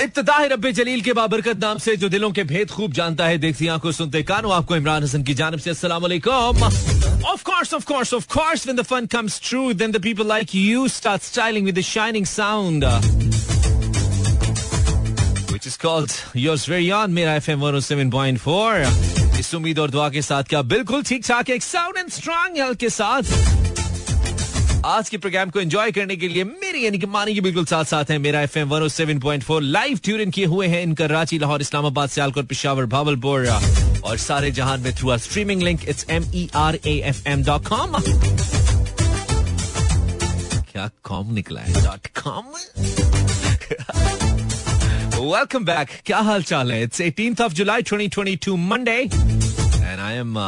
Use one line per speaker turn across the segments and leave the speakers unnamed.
इब्तदाहिर रबे जलील के बाबरकत नाम से, जो दिलों के भेद खूब जानता है। देखती आँखों सुनते कानो, आपको इमरान हसन की जानब से। अस्सलाम people like you start styling with sound इस उम्मीद और दुआ के साथ क्या बिल्कुल ठीक ठाक एक साउंड एंड स्ट्रॉन्ग हेल्थ के साथ। आज के प्रोग्राम को एंजॉय करने के लिए मेरी यानी कि मानी के बिल्कुल साथ साथ है, मेरा F M one seven point four live tune किए हुए हैं इनका रांची, लाहौर, इस्लामाबाद, सियालकोट, पिशावर, भावलपुर और सारे जहान में through our streaming link it's M E R A F M dot com क्या कॉम निकला है? डॉट कॉम वेलकम बैक क्या हाल चाल है? It's eighteen of July twenty twenty two Monday and I am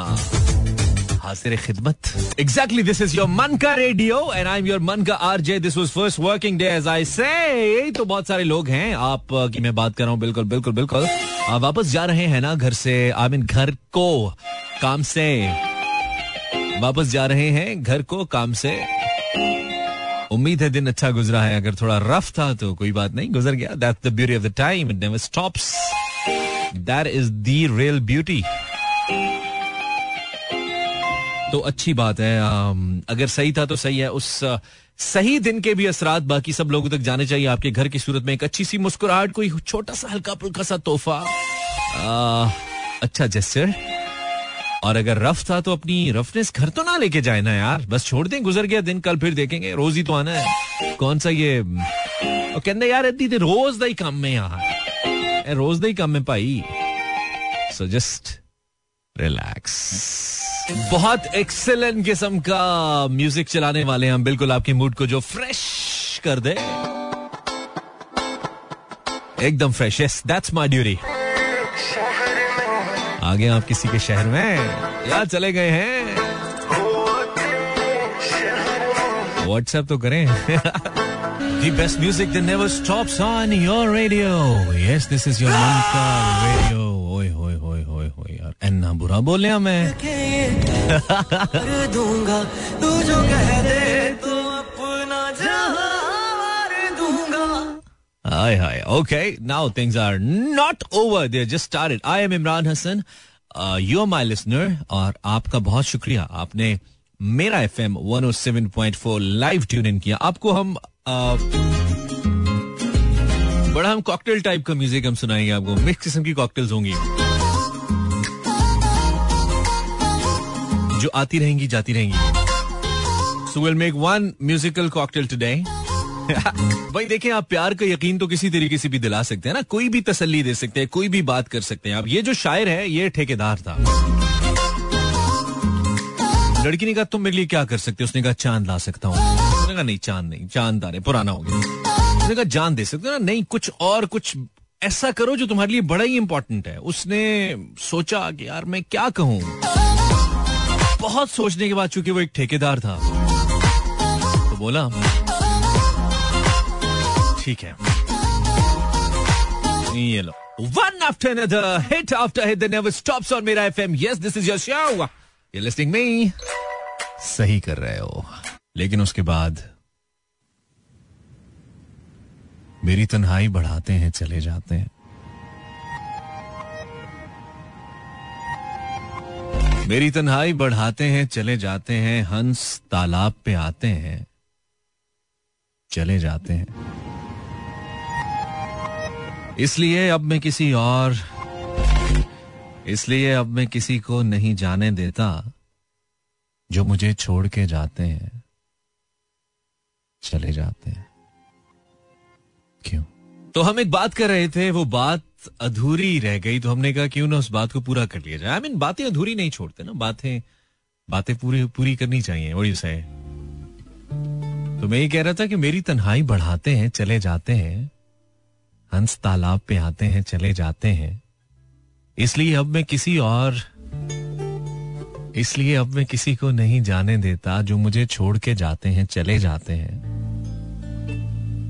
हाजिर खिदमत एग्जैक्टली दिस इज़ योर मन का radio and I am your मन का R J this was first working day as I say तो बहुत सारे लोग हैं, आप की मैं बात कर रहा हूँ, बिल्कुल बिल्कुल बिल्कुल। आप वापस जा रहे हैं ना घर से आई मीन घर को, काम से। वापस जा रहे हैं घर को, काम से। उम्मीद है दिन अच्छा गुजरा है, अगर थोड़ा रफ था तो कोई बात नहीं, गुजर गया। That's the beauty of the time it never stops that is the real beauty तो अच्छी बात है अगर सही था तो सही है। उस सही दिन के भी असरात बाकी सब लोगों तक जाने चाहिए। आपके घर की सूरत में एक अच्छी सी मुस्कुराहट, कोई छोटा सा, हल्का फुल्का सा तोहफा। अच्छा जैसे और अगर रफ था तो अपनी रफनेस घर तो ना लेके जाए ना यार। बस छोड़ दें, गुजर गया दिन, कल फिर देखेंगे, रोज ही तो आना है। कौन सा ये, और कहते यार, इतनी रोज द काम में यहाँ रोज द काम में भाई। सो जस्ट रिलैक्स बहुत एक्सेलेंट किस्म का म्यूज़िक चलाने वाले हैं हम। बिल्कुल आपके मूड को जो फ्रेश कर दे। एकदम fresh yes that's my duty आगे आप किसी के शहर में या चले गए हैं। व्हाट्सएप तो करें। The best music that never stops on your radio. Yes, this is your Manka radio. एन्ना बुरा बोलिया मैं दूँगा तू जो कह दे तो अपना दूँगा Hi, hi. Okay, now things are not over. They just started. I am Imran Hassan. Uh, you are my listener. और आपका बहुत शुक्रिया आपने मेरा F M one seven point four live tune in किया आपको हम आ, बड़ा हम कॉकटेल टाइप का म्यूज़िक हम सुनाएँगे आपको मिक्स किस्म की कॉकटेल्स होंगी जो आती रहेंगी, जाती रहेंगी। So will make one musical cocktail today भाई, देखें, आप प्यार का यकीन तो किसी तरीके से भी दिला सकते हैं ना। कोई भी तसल्ली दे सकते हैं, कोई भी बात कर सकते हैं आप। ये जो शायर है, ये ठेकेदार था। लड़की ने कहा, तुम मेरे लिए क्या कर सकते हो? उसने कहा, चाँद ला सकता हूँ। उसने कहा, नहीं, चाँद नहीं चाँद आ रहे पुराना हो गया। उसने कहा, जान दे सकते हो ना? नहीं, कुछ और, कुछ ऐसा करो जो तुम्हारे लिए बड़ा ही इंपॉर्टेंट है। उसने सोचा कि, यार, मैं क्या कहूँ? बहुत सोचने के बाद चूँकि वो एक ठेकेदार था तो बोला, ठीक है। ये लो। One after after hit that never stops on मेरा FM your show. You're listening me. सही कर रहे हो। लेकिन उसके बाद मेरी तन्हाई बढ़ाते हैं, चले जाते हैं। मेरी तन्हाई बढ़ाते हैं, चले जाते हैं, हंस तालाब पे आते हैं, चले जाते हैं। इसलिए अब मैं किसी और, इसलिए अब मैं किसी को नहीं जाने देता, जो मुझे छोड़ के जाते हैं, चले जाते हैं। क्यों? तो हम एक बात कर रहे थे, वो बात अधूरी रह गई तो हमने कहा, क्यों ना उस बात को पूरा कर लिया जाए? आई मीन बातें अधूरी नहीं छोड़ते ना, बातें बातें पूरी पूरी करनी चाहिए और से तो मैं ये कह रहा था कि मेरी तन्हाई बढ़ाते हैं, चले जाते हैं, हंस तालाब पे आते हैं, चले जाते हैं। इसलिए अब मैं किसी और, इसलिए अब मैं किसी को नहीं जाने देता जो मुझे छोड़ के जाते हैं, चले जाते हैं।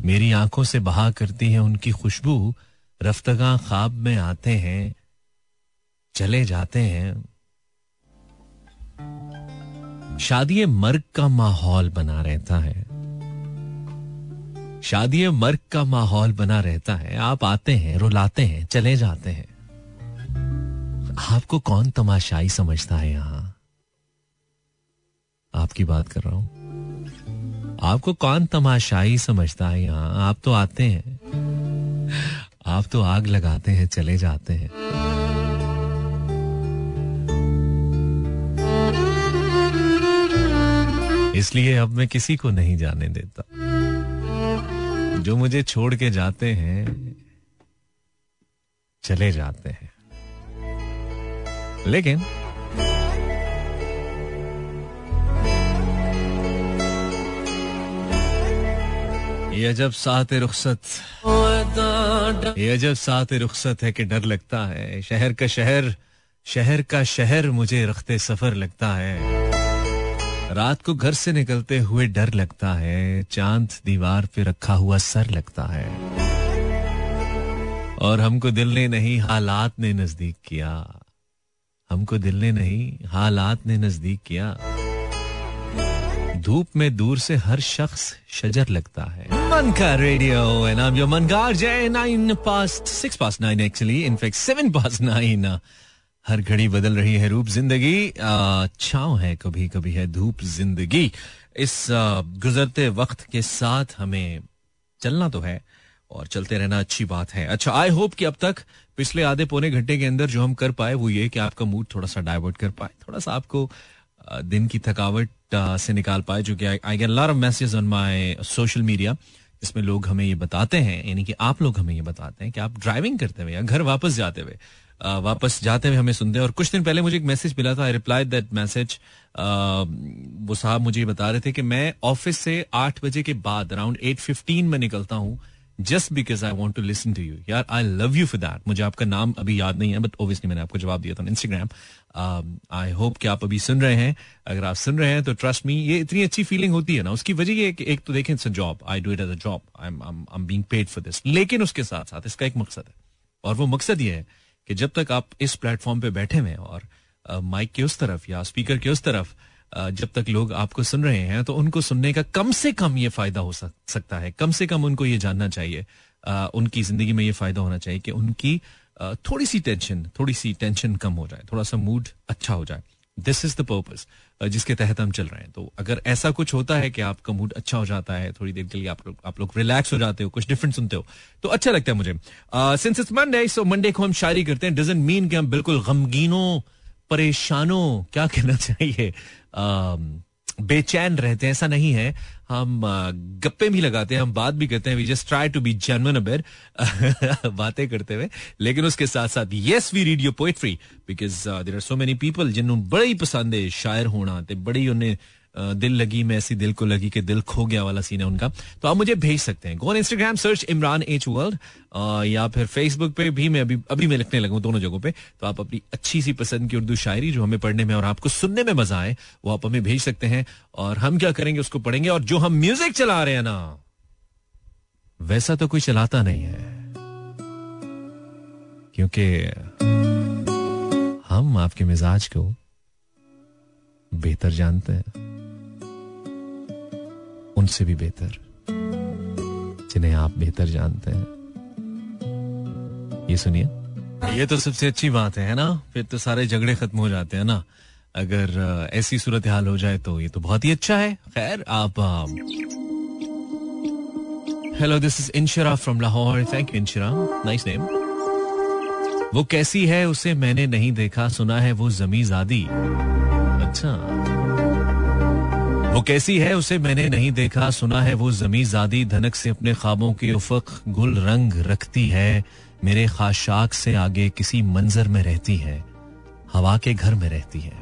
मेरी आँखों से बहा करती है उनकी खुशबू रफ्तगा ख्वाब में आते हैं, चले जाते हैं। शादी मर्ग का माहौल बना रहता है। शादी मर्ग का माहौल बना रहता है। आप आते हैं, रुलाते हैं, चले जाते हैं। आपको कौन तमाशाई समझता है यहाँ? आपकी बात कर रहा हूँ। आपको कौन तमाशाई समझता है यहाँ? आप तो आते हैं। आप तो आग लगाते हैं, चले जाते हैं। इसलिए अब मैं किसी को नहीं जाने देता। जो मुझे छोड़ के जाते हैं, चले जाते हैं। लेकिन ये जब साथ रुखसत। ये जब साथ रुखसत है कि डर लगता है। शहर का शहर शहर का शहर मुझे रखते सफ़र लगता है। रात को घर से निकलते हुए डर लगता है। चाँद दीवार पे रखा हुआ सर लगता है। और हमको दिल ने नहीं, हालात ने नज़दीक किया। हमको दिल ने नहीं, हालात ने नज़दीक किया। धूप में दूर से हर शख्स शजर लगता है। मन का radio and I am your मनकार जय nine past six past nine actually in fact seven past nine हर घड़ी बदल रही है रूप ज़िंदगी। छाव है कभी कभी है धूप ज़िंदगी। इस गुजरते वक्त के साथ हमें चलना तो है, और चलते रहना अच्छी बात है। अच्छा आई होप कि अब तक पिछले आधे पौने घंटे के अंदर जो हम कर पाए, वो ये कि आपका मूड थोड़ा सा डाइवर्ट कर पाए। थोड़ा सा आपको दिन की थकावट से निकाल पाए, जो कि I get lot of message on my social media इसमें लोग हमें ये बताते हैं, यानी कि आप लोग हमें ये बताते हैं कि आप ड्राइविंग करते हुए या घर वापस जाते हुए वापस जाते हुए हमें सुनते हैं। और कुछ दिन पहले मुझे एक मैसेज मिला था आई रिप्लाई दैट मैसेज वो साहब मुझे ये बता रहे थे कि मैं ऑफ़िस से आठ बजे के बाद अराउंड एट फिफ्टीन में निकलता हूँ just because I want to listen to you यार I love you for that मुझे आपका नाम अभी याद नहीं है बट ओबियसली मैंने आपको जवाब दिया था इंस्टाग्राम आई होप कि आप अभी सुन रहे हैं। अगर आप सुन रहे हैं तो ट्रस्ट मी ये इतनी अच्छी फीलिंग होती है ना। उसकी वजह ये एक तो देखें it's a job I do it as a job I am being paid for this लेकिन उसके साथ साथ इसका एक मकसद है। और वो मकसद ये है कि जब तक आप इस प्लेटफॉर्म पे बैठे हुए हैं और माइक uh, के उस तरफ़ या स्पीकर के उस तरफ़ जब तक लोग आपको सुन रहे हैं तो उनको सुनने का कम से कम ये फ़ायदा हो सकता है। कम से कम उनको ये जानना चाहिए। उनकी ज़िंदगी में ये फ़ायदा होना चाहिए कि उनकी थोड़ी सी टेंशन थोड़ी सी टेंशन कम हो जाए थोड़ा सा मूड अच्छा हो जाए। दिस इज़ द पर्पज जिसके तहत हम चल रहे हैं। तो अगर ऐसा कुछ होता है कि आपका मूड अच्छा हो जाता है, थोड़ी देर के लिए आप लोग आप लोग रिलैक्स हो जाते हो, कुछ डिफरेंट सुनते हो तो अच्छा लगता है मुझे। Since it's Monday so Monday को हम शायरी करते हैं। डजेंट मीन कि हम बिल्कुल गमगीनों परेशानों, क्या कहना चाहिए? बेचैन रहते हैं, ऐसा नहीं है। हम गप्पे भी लगाते हैं, हम बात भी करते हैं। We just try to be genuine अबेर बातें करते हुए। लेकिन उसके साथ साथ yes we read your poetry because there are so many people जिन्होंने बड़े ही पसंद है शायर होना बड़ी उन्हें दिल लगी, मैं ऐसी दिल को लगी कि दिल खो गया वाला सीन है उनका। तो आप मुझे भेज सकते हैं। Go on Instagram search Imran H world या फिर फेसबुक पे भी मैं अभी अभी मैं लिखने लगूँ दोनों जगहों पे। तो आप अपनी अच्छी सी पसंद की उर्दू शायरी जो हमें पढ़ने में और आपको सुनने में मज़ा आए, वो आप हमें भेज सकते हैं और हम क्या करेंगे उसको पढ़ेंगे और जो हम म्यूज़िक चला रहे हैं ना, वैसा तो कोई चलाता नहीं है। क्योंकि हम आपके मिजाज को बेहतर जानते हैं। उनसे भी बेहतर। जिन्हें आप बेहतर जानते हैं। ये सुनिए। ये तो सबसे अच्छी बात है ना? फिर तो सारे झगड़े खत्म हो जाते हैं ना। अगर ऐसी सूरत हाल हो जाए तो ये तो बहुत ही अच्छा है। खैर, आप hello this is Inshra from Lahore thank you Inshra nice name वो कैसी है, उसे मैंने नहीं देखा। सुना है वो जमी जादी अच्छा। वो कैसी है, उसे मैंने नहीं देखा। सुना है वो जमी जादी धनक से अपने ख्वाबों के उफक गुल रंग रखती है। मेरे खाशाक से आगे किसी मंजर में रहती है, हवा के घर में रहती है।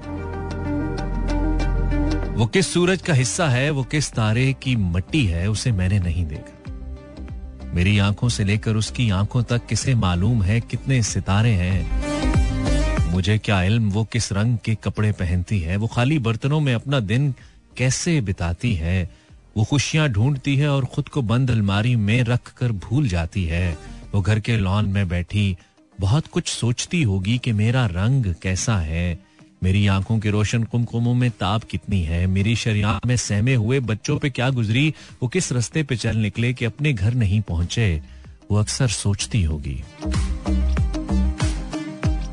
वो किस सूरज का हिस्सा है, वो किस तारे की मट्टी है, उसे मैंने नहीं देखा। मेरी आँखों से लेकर उसकी आँखों तक किसे मालूम है, कितने सितारे हैं। मुझे क्या इल्म, वो किस रंग के कपड़े पहनती है। वो खाली बर्तनों में अपना दिन कैसे बिताती है? वो खुशियाँ ढूंढती है और खुद को बंद अलमारी में रख कर भूल जाती है। वो घर के लॉन में बैठी बहुत कुछ सोचती होगी कि मेरा रंग कैसा है। मेरी आँखों के रोशन कुमकुमों में ताप कितनी है। मेरी शरिया में सहमे हुए बच्चों पे क्या गुजरी? वो किस रस्ते पे चल निकले कि अपने घर नहीं पहुँचे? वो अक्सर सोचती होगी।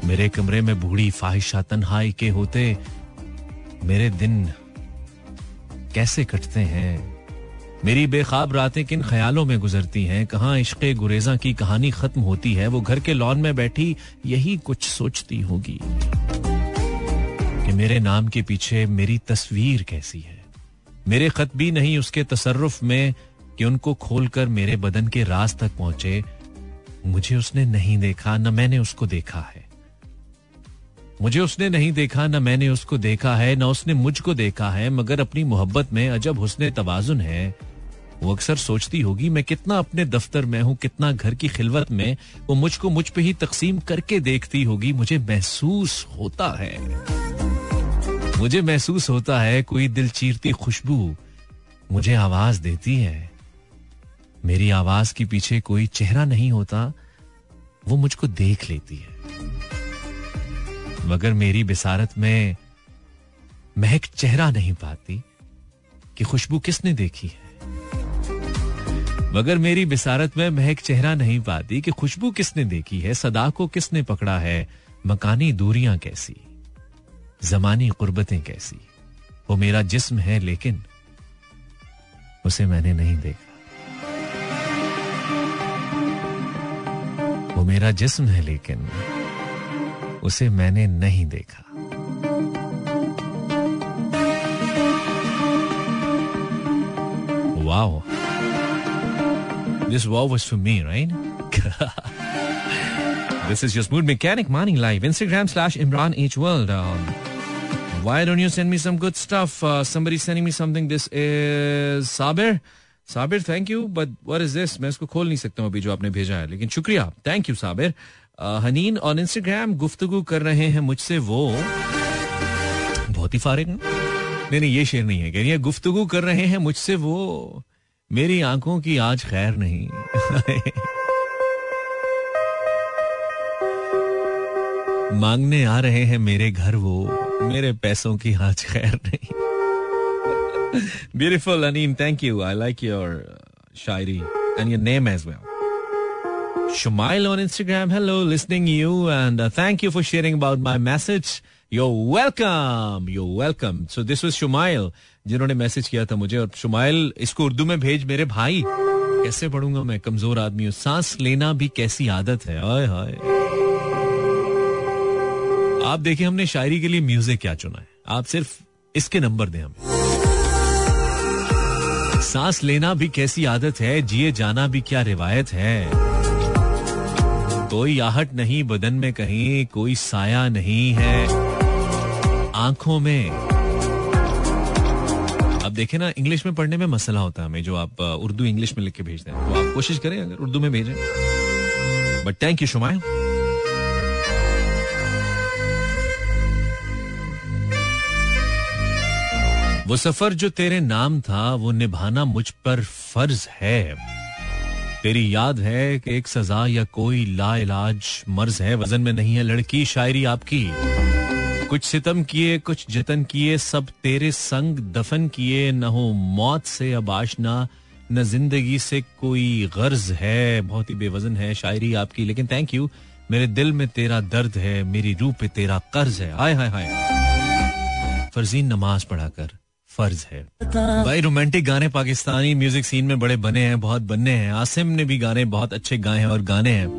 मेरे कमरे में बूढ़ी फाहिशा तन्हाई के होते मेरे दिन कैसे कटते हैं? मेरी बेखाब रातें किन ख्यालों में गुजरती हैं? कहाँ इश्क गुरेजा की कहानी खत्म होती है? वो घर के लॉन में बैठी यही कुछ सोचती होगी। कि मेरे नाम के पीछे मेरी तस्वीर कैसी है? मेरे खत भी नहीं उसके तसरफ में कि उनको खोलकर मेरे बदन के राज तक पहुँचे। मुझे उसने नहीं देखा, न मैंने उसको देखा है। मुझे उसने नहीं देखा, न मैंने उसको देखा है, न उसने मुझको देखा है, मगर अपनी मोहब्बत में अजब हुस्न तवाजुन है। वो अक्सर सोचती होगी, मैं कितना अपने दफ्तर में हूँ, कितना घर की खिलवत में, वो मुझको मुझ पे ही तकसीम करके देखती होगी, मुझे महसूस होता है। मुझे महसूस होता है, कोई दिल चीरती खुशबू मुझे आवाज़ देती है। मेरी आवाज़ के पीछे कोई चेहरा नहीं होता, वो मुझको देख लेती है। मगर मेरी बिसारत में महक चेहरा नहीं पाती कि खुशबू किसने देखी है। मगर मेरी बिसारत में महक चेहरा नहीं पाती कि खुशबू किसने देखी है सदा को किसने पकड़ा है, मकानी दूरियाँ कैसी, जमानी कुर्बतें कैसी। वो मेरा जिस्म है, लेकिन उसे मैंने नहीं देखा। वो मेरा जिस्म है, लेकिन उसे मैंने नहीं देखा wow this wow was for me right This is your smooth mechanic morning live. Instagram slash Imran H World. Um, why don't you send me some good stuff? Uh, somebody sending me something. This is Sabir. Sabir thank you but what is this मैं इसको खोल नहीं सकता हूँ अभी जो आपने भेजा है लेकिन शुक्रिया thank you Sabir Haneen on Instagram गुफ्तगु कर रहे हैं मुझसे वो बहुत ही फारिग नहीं नहीं ये शेर नहीं है कह गुफ्तगु कर रहे हैं मुझसे वो मेरी आँखों की आज खैर नहीं मांगने आ रहे हैं मेरे घर वो मेरे पैसों की आज खैर नहीं Anin. Thank you. I like your uh, shairi and your name as well. Shumail on Instagram. Hello, listening you and uh, thank you for sharing about my message. You're welcome. You're welcome. So this was Shumail जिन्होंने message किया था मुझे और शुमाइल इसको उर्दू में भेज मेरे भाई कैसे पढ़ूँगा मैं कमज़ोर आदमी हूँ सांस लेना भी कैसी आदत है आय हाय आप देखिए हमने शायरी के लिए म्यूज़िक क्या चुना है आप सिर्फ़ इसके नंबर दें हमें सांस लेना भी कैसी आदत है जिए जाना भी क्या रिवायत है कोई आहट नहीं, बदन में कहीं कोई साया नहीं है। आँखों में। अब देखे ना, इंग्लिश में पढ़ने में मसला होता है हमें, जो आप उर्दू इंग्लिश में लिख के भेजते हैं। तो आप कोशिश करें, अगर उर्दू में भेजें। बट थैंक यू शुमाइल वो सफ़र जो तेरे नाम था, वो निभाना मुझ पर फ़र्ज़ है। तेरी याद है कि एक सजा या कोई ला इलाज मर्ज है? वज़न में नहीं है लड़की, शायरी आपकी। कुछ सितम किए, कुछ जतन किए, सब तेरे संग दफन किए। न हो मौत से अब आशना न ज़िंदगी से कोई गर्ज है। बहुत ही बेवजन है शायरी आपकी, लेकिन थैंक यू मेरे दिल में तेरा दर्द है, मेरी रूह पे तेरा कर्ज है। आय हाय हाय। फर्जीन नमाज़ पढ़ाकर। फ़र्ज़ है। भाई रोमांटिक गाने पाकिस्तानी म्यूज़िक सीन में बड़े बने हैं बहुत बनने हैं। आसिम ने भी गाने बहुत अच्छे गाए हैं और गाने हैं।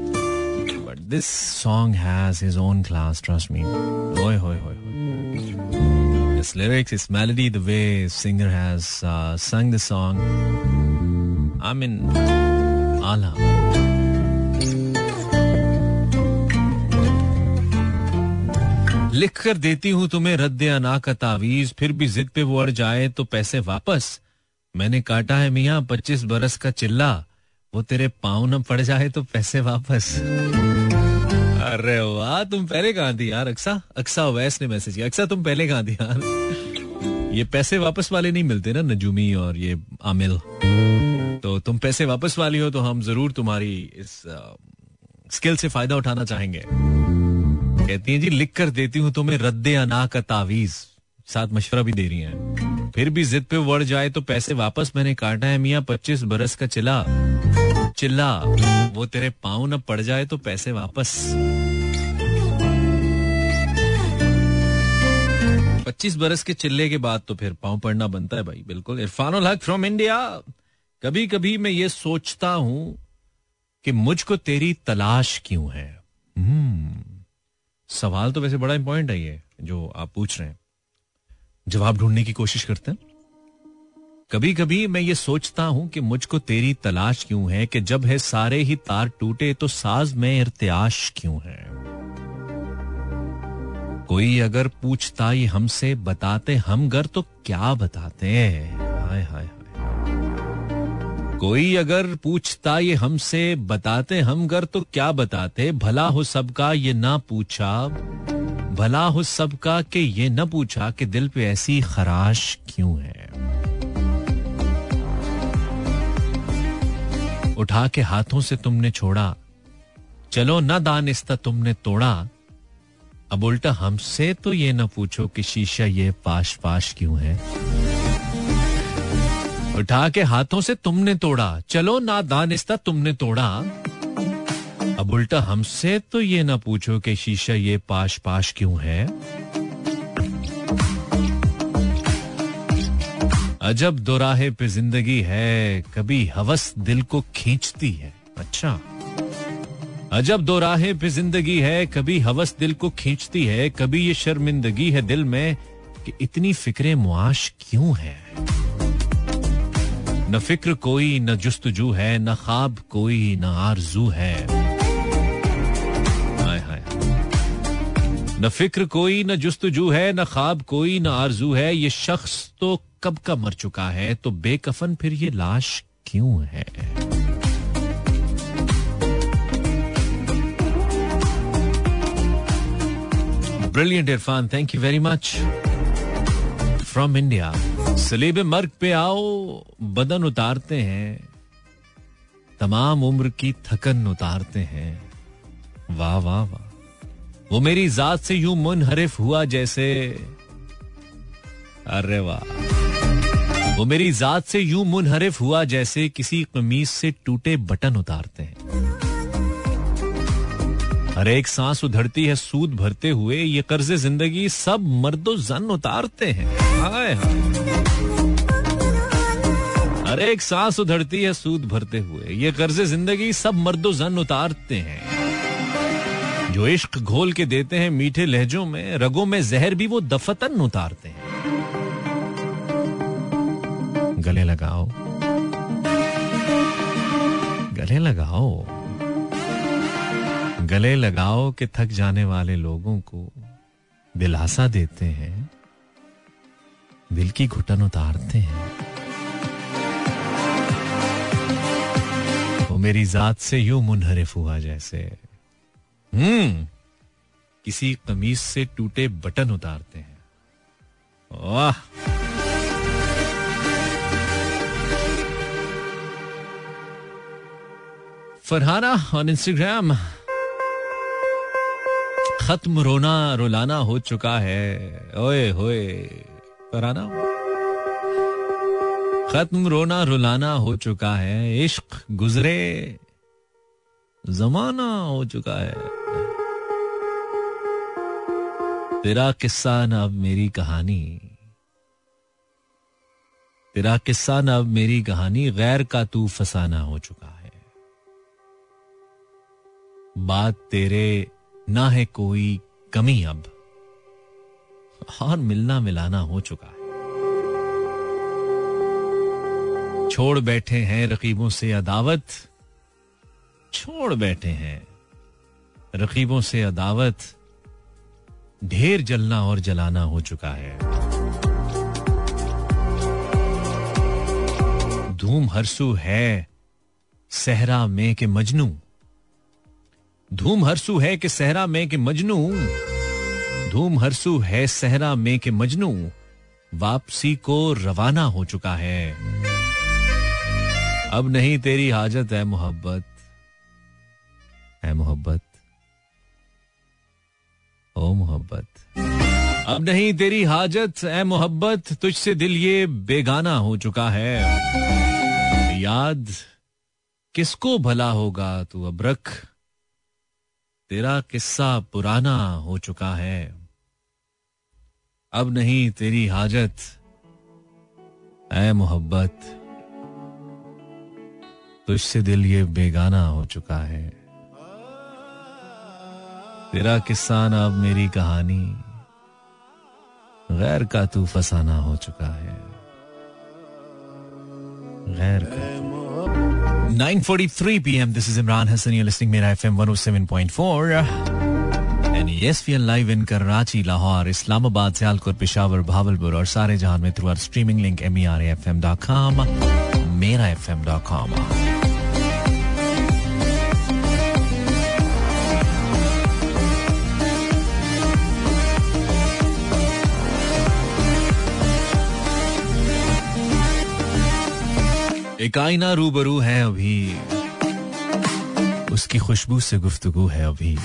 But this song has his own class trust me ओए होए होए His lyrics, his melody, the way singer has uh, sung the song. I mean, Allah. लिख कर देती हूँ तुम्हें, रद्द अना का तावीज, फिर भी जिद पे वो अड़ जाए तो पैसे वापस। मैंने काटा है मियाँ, पच्चीस बरस का चिल्ला। वो तेरे पाँव न पड़ जाए तो पैसे वापस। अरे वाह, तुम पहले कहा थी यार? अक्सा अक्सा वैस ने मैसेज किया। अक्सा, तुम पहले कहा थी यार? ये पैसे वापस वाले नहीं मिलते ना, नजूमी और ये आमिल। तो तुम पैसे वापस वाली हो तो हम ज़रूर तुम्हारी इस स्किल से फ़ायदा उठाना चाहेंगे। कहती हैं, जी, लिख कर देती हूँ तुम्हें रद्दे अना का तावीज। साथ मशवरा भी दे रही हैं। फिर भी जिद पे बढ़ जाए तो पैसे वापस मैंने काटा है, मियाँ, पच्चीस बरस का चिल्ला। चिल्ला, वो तेरे पाँव न पड़ जाए तो पैसे वापस। पच्चीस बरस के चिल्ले के बाद तो फिर पाँव पड़ना बनता है भाई, बिल्कुल। इरफान हक फ्रॉम इंडिया कभी कभी मैं ये सोचता हूँ कि मुझको तेरी तलाश क्यों है? हम्म। सवाल तो वैसे बड़ा इंपॉर्टेंट है ये, जो आप पूछ रहे हैं। जवाब ढूँढने की कोशिश करते हैं। कभी कभी मैं ये सोचता हूँ कि मुझको तेरी तलाश क्यों है, कि जब है सारे ही तार टूटे तो साज में इर्त्याश क्यों है? कोई अगर पूछता ये हमसे, बताते हम घर तो क्या बताते हाय हाय। कोई अगर पूछता ये हमसे, बताते हम घर तो क्या बताते? भला हो सबका ये ना पूछा। भला हो सबका कि ये न पूछा कि दिल पे ऐसी खराश क्यों है? उठा के हाथों से तुमने छोड़ा। चलो न दानिस्ता तुमने तोड़ा। अब उल्टा हमसे तो ये ना पूछो कि शीशा ये पाश पाश क्यों है? उठा के हाथों से तुमने तोड़ा। चलो ना दानिस्ता तुमने तोड़ा। अब उल्टा हमसे तो ये ना पूछो कि शीशा ये पाश पाश क्यों है? अजब दोराहे पे ज़िंदगी है, कभी हवस दिल को खींचती है। अच्छा। अजब दो राहें पे ज़िंदगी है, कभी हवस दिल को खींचती है, कभी ये शर्मिंदगी है दिल में कि इतनी फिक्रे मुआश क्यों है? न फ़िक्र कोई, न जुस्तजू है, न ख्वाब कोई, न आरज़ू है। न फ़िक्र कोई, न जुस्तजू है, न ख्वाब कोई, न आरज़ू है। ये शख्स तो कब का मर चुका है? तो बेकफन फिर ये लाश क्यों है? Brilliant Irfan thank you very much from India सलीब मर्ग पे आओ, बदन उतारते हैं, तमाम उम्र की थकन उतारते हैं। वाह वाह वाह। वो मेरी जात से यूँ मुनहरिफ हुआ जैसे, अरे वाह। वो मेरी जात से यूँ मुनहरिफ हुआ जैसे किसी कमीज से टूटे बटन उतारते हैं। हर एक सांस उधरती है, सूद भरते हुए ये कर्ज ज़िंदगी सब मर्दो जन उतारते हैं। हाय हर एक सांस उधरती है, सूद भरते हुए ये कर्ज ज़िंदगी सब मर्दो जन उतारते हैं। जो इश्क घोल के देते हैं मीठे लहजों में, रगों में जहर भी वो दफतन उतारते हैं। गले लगाओ। गले लगाओ। गले लगाओ के थक जाने वाले लोगों को दिलासा देते हैं, दिल की घुटन उतारते हैं। वो मेरी जात से यूँ मुनहरिफ हुआ जैसे। हम्म किसी कमीज से टूटे बटन उतारते हैं। वाह! फरहाना ऑन इंस्टाग्राम खत्म रोना रुलाना हो चुका है। ओए होए फरहाना खत्म रोना रुलाना हो चुका है। इश्क गुजरे, जमाना हो चुका है। तेरा किस्सा न अब मेरी कहानी। तेरा किस्सा न अब मेरी कहानी, गैर का तू फसाना हो चुका है। बात तेरे ना है कोई कमी अब। और मिलना मिलाना हो चुका है। छोड़ बैठे हैं रकीबों से अदावत। छोड़ बैठे हैं रकीबों से अदावत। ढेर जलना और जलाना हो चुका है। धूम हरसू है, सहरा में के मजनू। धूम हरसू है कि सहरा में के मजनू। धूम हरसू है सहरा में के मजनू। वापसी को रवाना हो चुका है। अब नहीं तेरी हाजत है मोहब्बत। है मोहब्बत। ओ मोहब्बत। अब नहीं तेरी हाजत ए मोहब्बत, तुझसे दिल ये बेगाना हो चुका है। याद किसको भला होगा, तू अब रख। तेरा किस्सा पुराना हो चुका है। अब नहीं तेरी हाजत ए मोहब्बत, तुझसे दिल ये बेगाना हो चुका है। तेरा किस्सा ना अब मेरी कहानी, गैर का तू फसाना हो चुका है। गैर का 9:43 p.m. This is Imran Hassan. You're listening Mera FM 107.4. And yes, we are live in Karachi, Lahore, Islamabad, Sialkot, Peshawar, Bhavalpur और सारे जहान में through our streaming link merafm.com, merafm.com. एक आईना रूबरू है अभी। उसकी खुशबू से गुफ्तगु है अभी।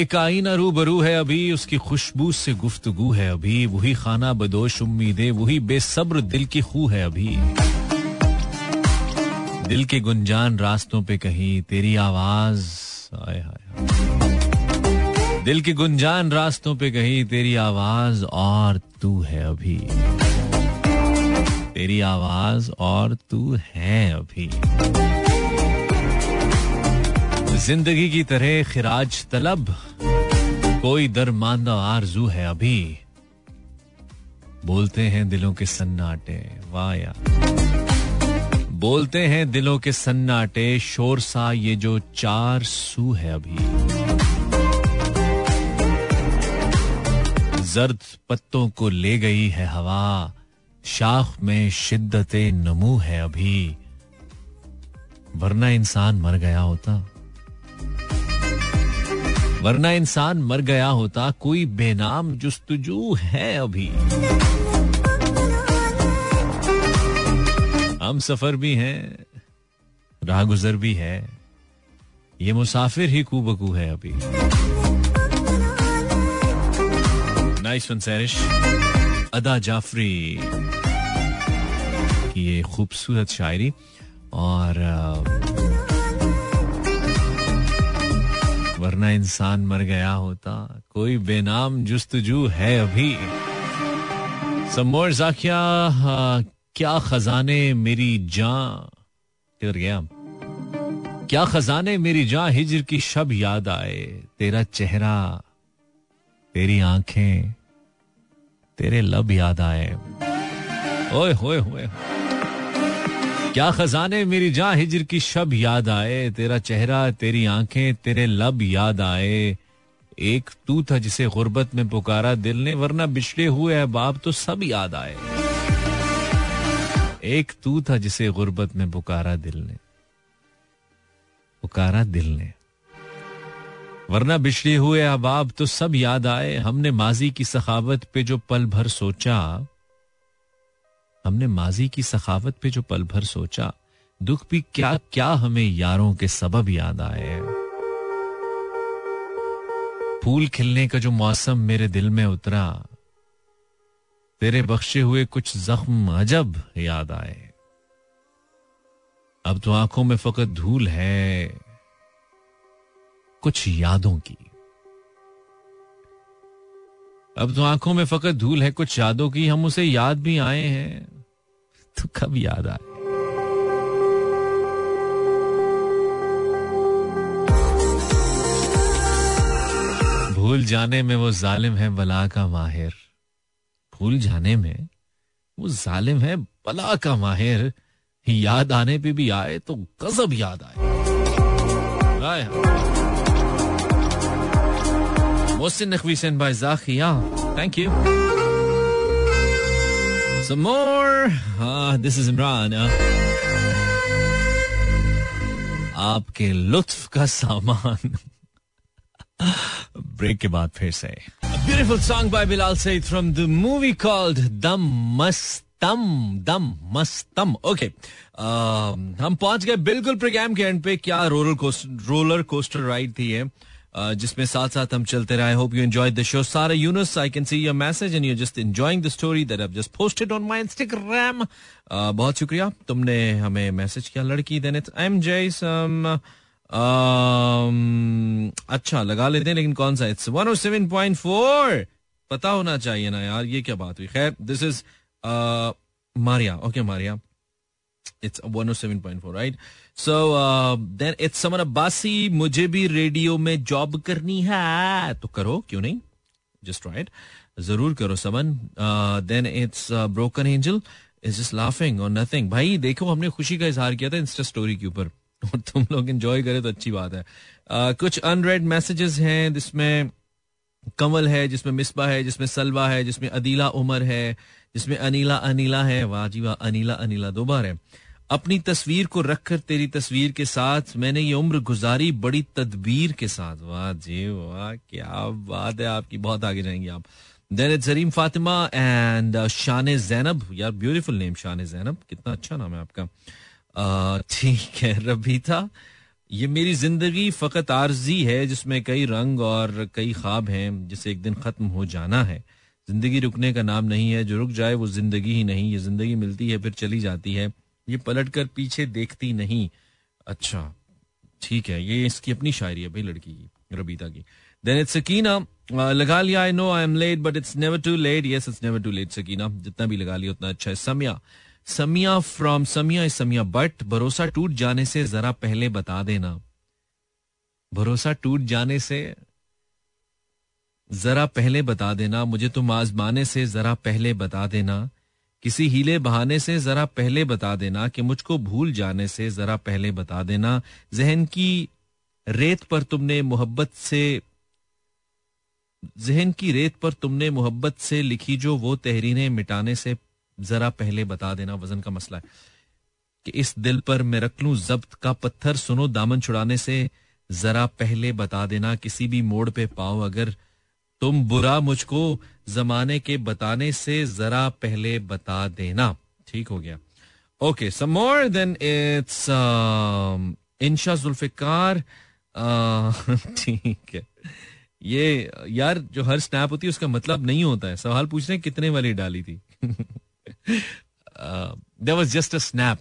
एक आईना रूबरू है अभी, उसकी खुशबू से गुफ्तगु है अभी। वही खाना बदोश उम्मीदें, वही बेसब्र दिल की खू है अभी। दिल के गुंजान रास्तों पे कहीं तेरी आवाज़ आए हाय दिल के गुंजान रास्तों पे कहीं तेरी आवाज़ और तू है अभी। तेरी आवाज़ और तू है अभी। ज़िंदगी की तरह खिराज तलब, कोई दरमांदा आरज़ू है अभी। बोलते हैं दिलों के सन्नाटे वाह यार बोलते हैं दिलों के सन्नाटे, शोर सा ये जो चार सू है अभी। जर्द पत्तों को ले गई है हवा शाख में शिद्दत नमू है अभी। वरना इंसान मर गया होता। वरना इंसान मर गया होता, कोई बेनाम जुस्तजू है अभी। हम सफ़र भी हैं राह गुजर भी है, ये मुसाफिर ही कुबकू है अभी। नाइस वन सैरिश अदा जाफरी की ये खूबसूरत शायरी और वरना इंसान मर गया होता, कोई बेनाम जुस्तजू है अभी। समोर क्या खजाने मेरी जान किधर गया? क्या खजाने मेरी जान हिजर की शब याद आए, तेरा चेहरा, तेरी आँखें। तेरे लब याद आए। ओए, होए होए। क्या खजाने मेरी जान हिजर की शब याद आए? तेरा चेहरा, तेरी आँखें, तेरे लब याद आए। एक तू था जिसे गुर्बत में पुकारा दिल ने, वरना बिछड़े हुए अहबाब तो सब याद आए। एक तू था जिसे गुर्बत में पुकारा दिल ने। पुकारा दिल ने। वरना बिछड़े हुए अहबाब तो सब याद आए। हमने माजी की सखावत पे जो पल भर सोचा। हमने माजी की सखावत पे जो पल भर सोचा। दुख भी क्या क्या हमें यारों के सबब याद आए। फूल खिलने का जो मौसम मेरे दिल में उतरा। तेरे बख्शे हुए कुछ जख्म अजब याद आए। अब तो आँखों में फकत धूल है। कुछ यादों की। अब तो आँखों में फकत धूल है, कुछ यादों की, हम उसे याद भी आए हैं। तो कब याद आए? भूल जाने में वो जालिम है बला का माहिर। भूल जाने में वो जालिम है बला का माहिर। याद आने पे भी आए तो गजब याद आए। आए Mohsin Naqvi sent by Zakia thank you Some more. Uh, this is Imran. Uh, आपके लुत्फ का सामान ब्रेक के बाद फिर से beautiful song by Bilal Saeed from the movie called Dum Mastam दम मस्तम ओके हम पहुँच गए बिल्कुल प्रोग्राम के एंड पे क्या roller coaster roller coaster ride थी है जिसमें साथ साथ हम चलते रहे। Hope you enjoy the show Sara Younus I can see your message and you just enjoying the story that just posted on my Instagram बहुत शुक्रिया। तुमने हमें मैसेज किया, लड़की देन इट्स आई एम जय सम अच्छा लगा लेते हैं, लेकिन कौन सा? इट्स 107.4 पता होना चाहिए ना यार, ये क्या बात हुई? खैर this is Maria. Okay Maria. It's 107.4 right so then it's Saman Abbasi मुझे भी रेडियो में जॉब करनी है। तो करो क्यों नहीं? जस्ट राइट ज़रूर करो Saman. Then it's broken angel is just laughing और नथिंग भाई देखो हमने खुशी का इजहार किया था इंस्टा स्टोरी के ऊपर। और तुम लोग एंजॉय करे तो अच्छी बात है। Uh, कुछ अनरेड मैसेजेस हैं जिसमें कमल है जिसमें मिसबा है जिसमें सलवा है जिसमें अदीला उमर है जिसमें अनिला अनिला है। वाह जी वाह अनीला अनीला दो बार है। अपनी तस्वीर को रखकर तेरी तस्वीर के साथ मैंने ये उम्र गुजारी बड़ी तदबीर के साथ। वाह जी वाह, क्या बात है, आपकी बहुत आगे जाएँगे आप। Then it Zareem Fatima and Shan Zainab. यार ब्यूटीफुल नेम शान जैनब। कितना अच्छा नाम है आपका। ठीक है, रबीता, ये मेरी ज़िंदगी फकत आरजी है, जिसमें कई रंग और कई ख्वाब हैं, जिसे एक दिन खत्म हो जाना है। ज़िंदगी रुकने का नाम नहीं है, जो रुक जाए वो ज़िंदगी ही नहीं, ये ज़िंदगी मिलती है, फिर चली जाती है। ये पलट कर पीछे देखती नहीं। अच्छा ठीक है, ये इसकी अपनी शायरी है भाई लड़की की, रबीता की। देन इट्स सकीना लगा लिया I know I am late but it's never too late yes it's never too late Sakina जितना भी लगा लिया, उतना अच्छा है। Samia Samia from Samia is Samia but भरोसा टूट जाने से जरा पहले बता देना। भरोसा टूट जाने से जरा पहले बता देना, मुझे तुम आजमाने से जरा पहले बता देना। किसी हीले बहाने से जरा पहले बता देना कि मुझको भूल जाने से जरा पहले बता देना। जहन की रेत पर तुमने मोहब्बत से, जहन की रेत पर तुमने मोहब्बत से लिखी जो वो तहरीरें मिटाने से जरा पहले बता देना। वज़न का मसला है कि इस दिल पर मैं रख लू जब्त का पत्थर। सुनो दामन छुड़ाने से जरा पहले बता देना। किसी भी मोड़ पे पाओ अगर तुम बुरा मुझको जमाने के बताने से जरा पहले बता देना। ठीक हो गया। Okay some more then it's Insha Zulfiqar ठीक है। ये, यार, जो हर स्नैप होती है, उसका मतलब नहीं होता है। सवाल पूछ रहे कितने वाली डाली थी? There was just a snap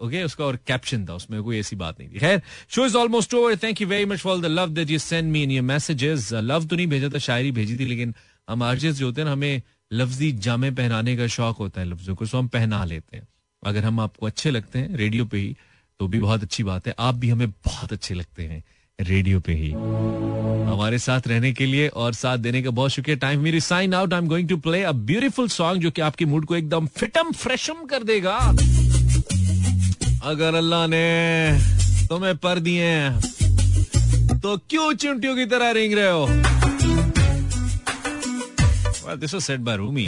okay उसका और कैप्शन था उसमें कोई ऐसी बात नहीं थी खैर show is almost over thank you very much for the love that you send me in your messages love तो नहीं भेजा था शायरी भेजी थी लेकिन हम आर्टिस्ट जो होते हैं हमें लफ्जी जामे पहनाने का शौक होता है लफ्जों को सो हम पहना लेते हैं अगर हम आपको अच्छे लगते हैं रेडियो पे ही तो भी बहुत अच्छी बात है आप भी हमें बहुत अच्छे लगते हैं रेडियो पे ही हमारे साथ रहने के लिए और साथ देने का बहुत शुक्रिया टाइम मेरी sign out I am going to play a beautiful song जो कि आपके मूड को एकदम फिटम फ्रेशम कर देगा अगर अल्लाह ने तुम्हें पर दिए हैं तो क्यों चिंटियों की तरह रेंग रहे हो? This this set by Rumi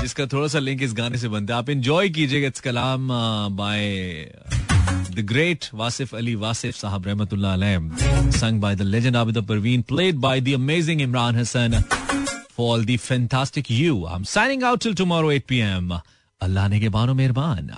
जिसका थोड़ा सा लिंक इस गाने से बनता है। आप इंजॉय कीजिएगा it's kalam by the great Wasif Ali Wasif Sahab, रहमतुल्लाह अलैह song by the legend Abida Parveen played by the amazing Imran Hasan for all the fantastic you I am signing out till tomorrow 8 PM Allah ने के बानो मेहरबान।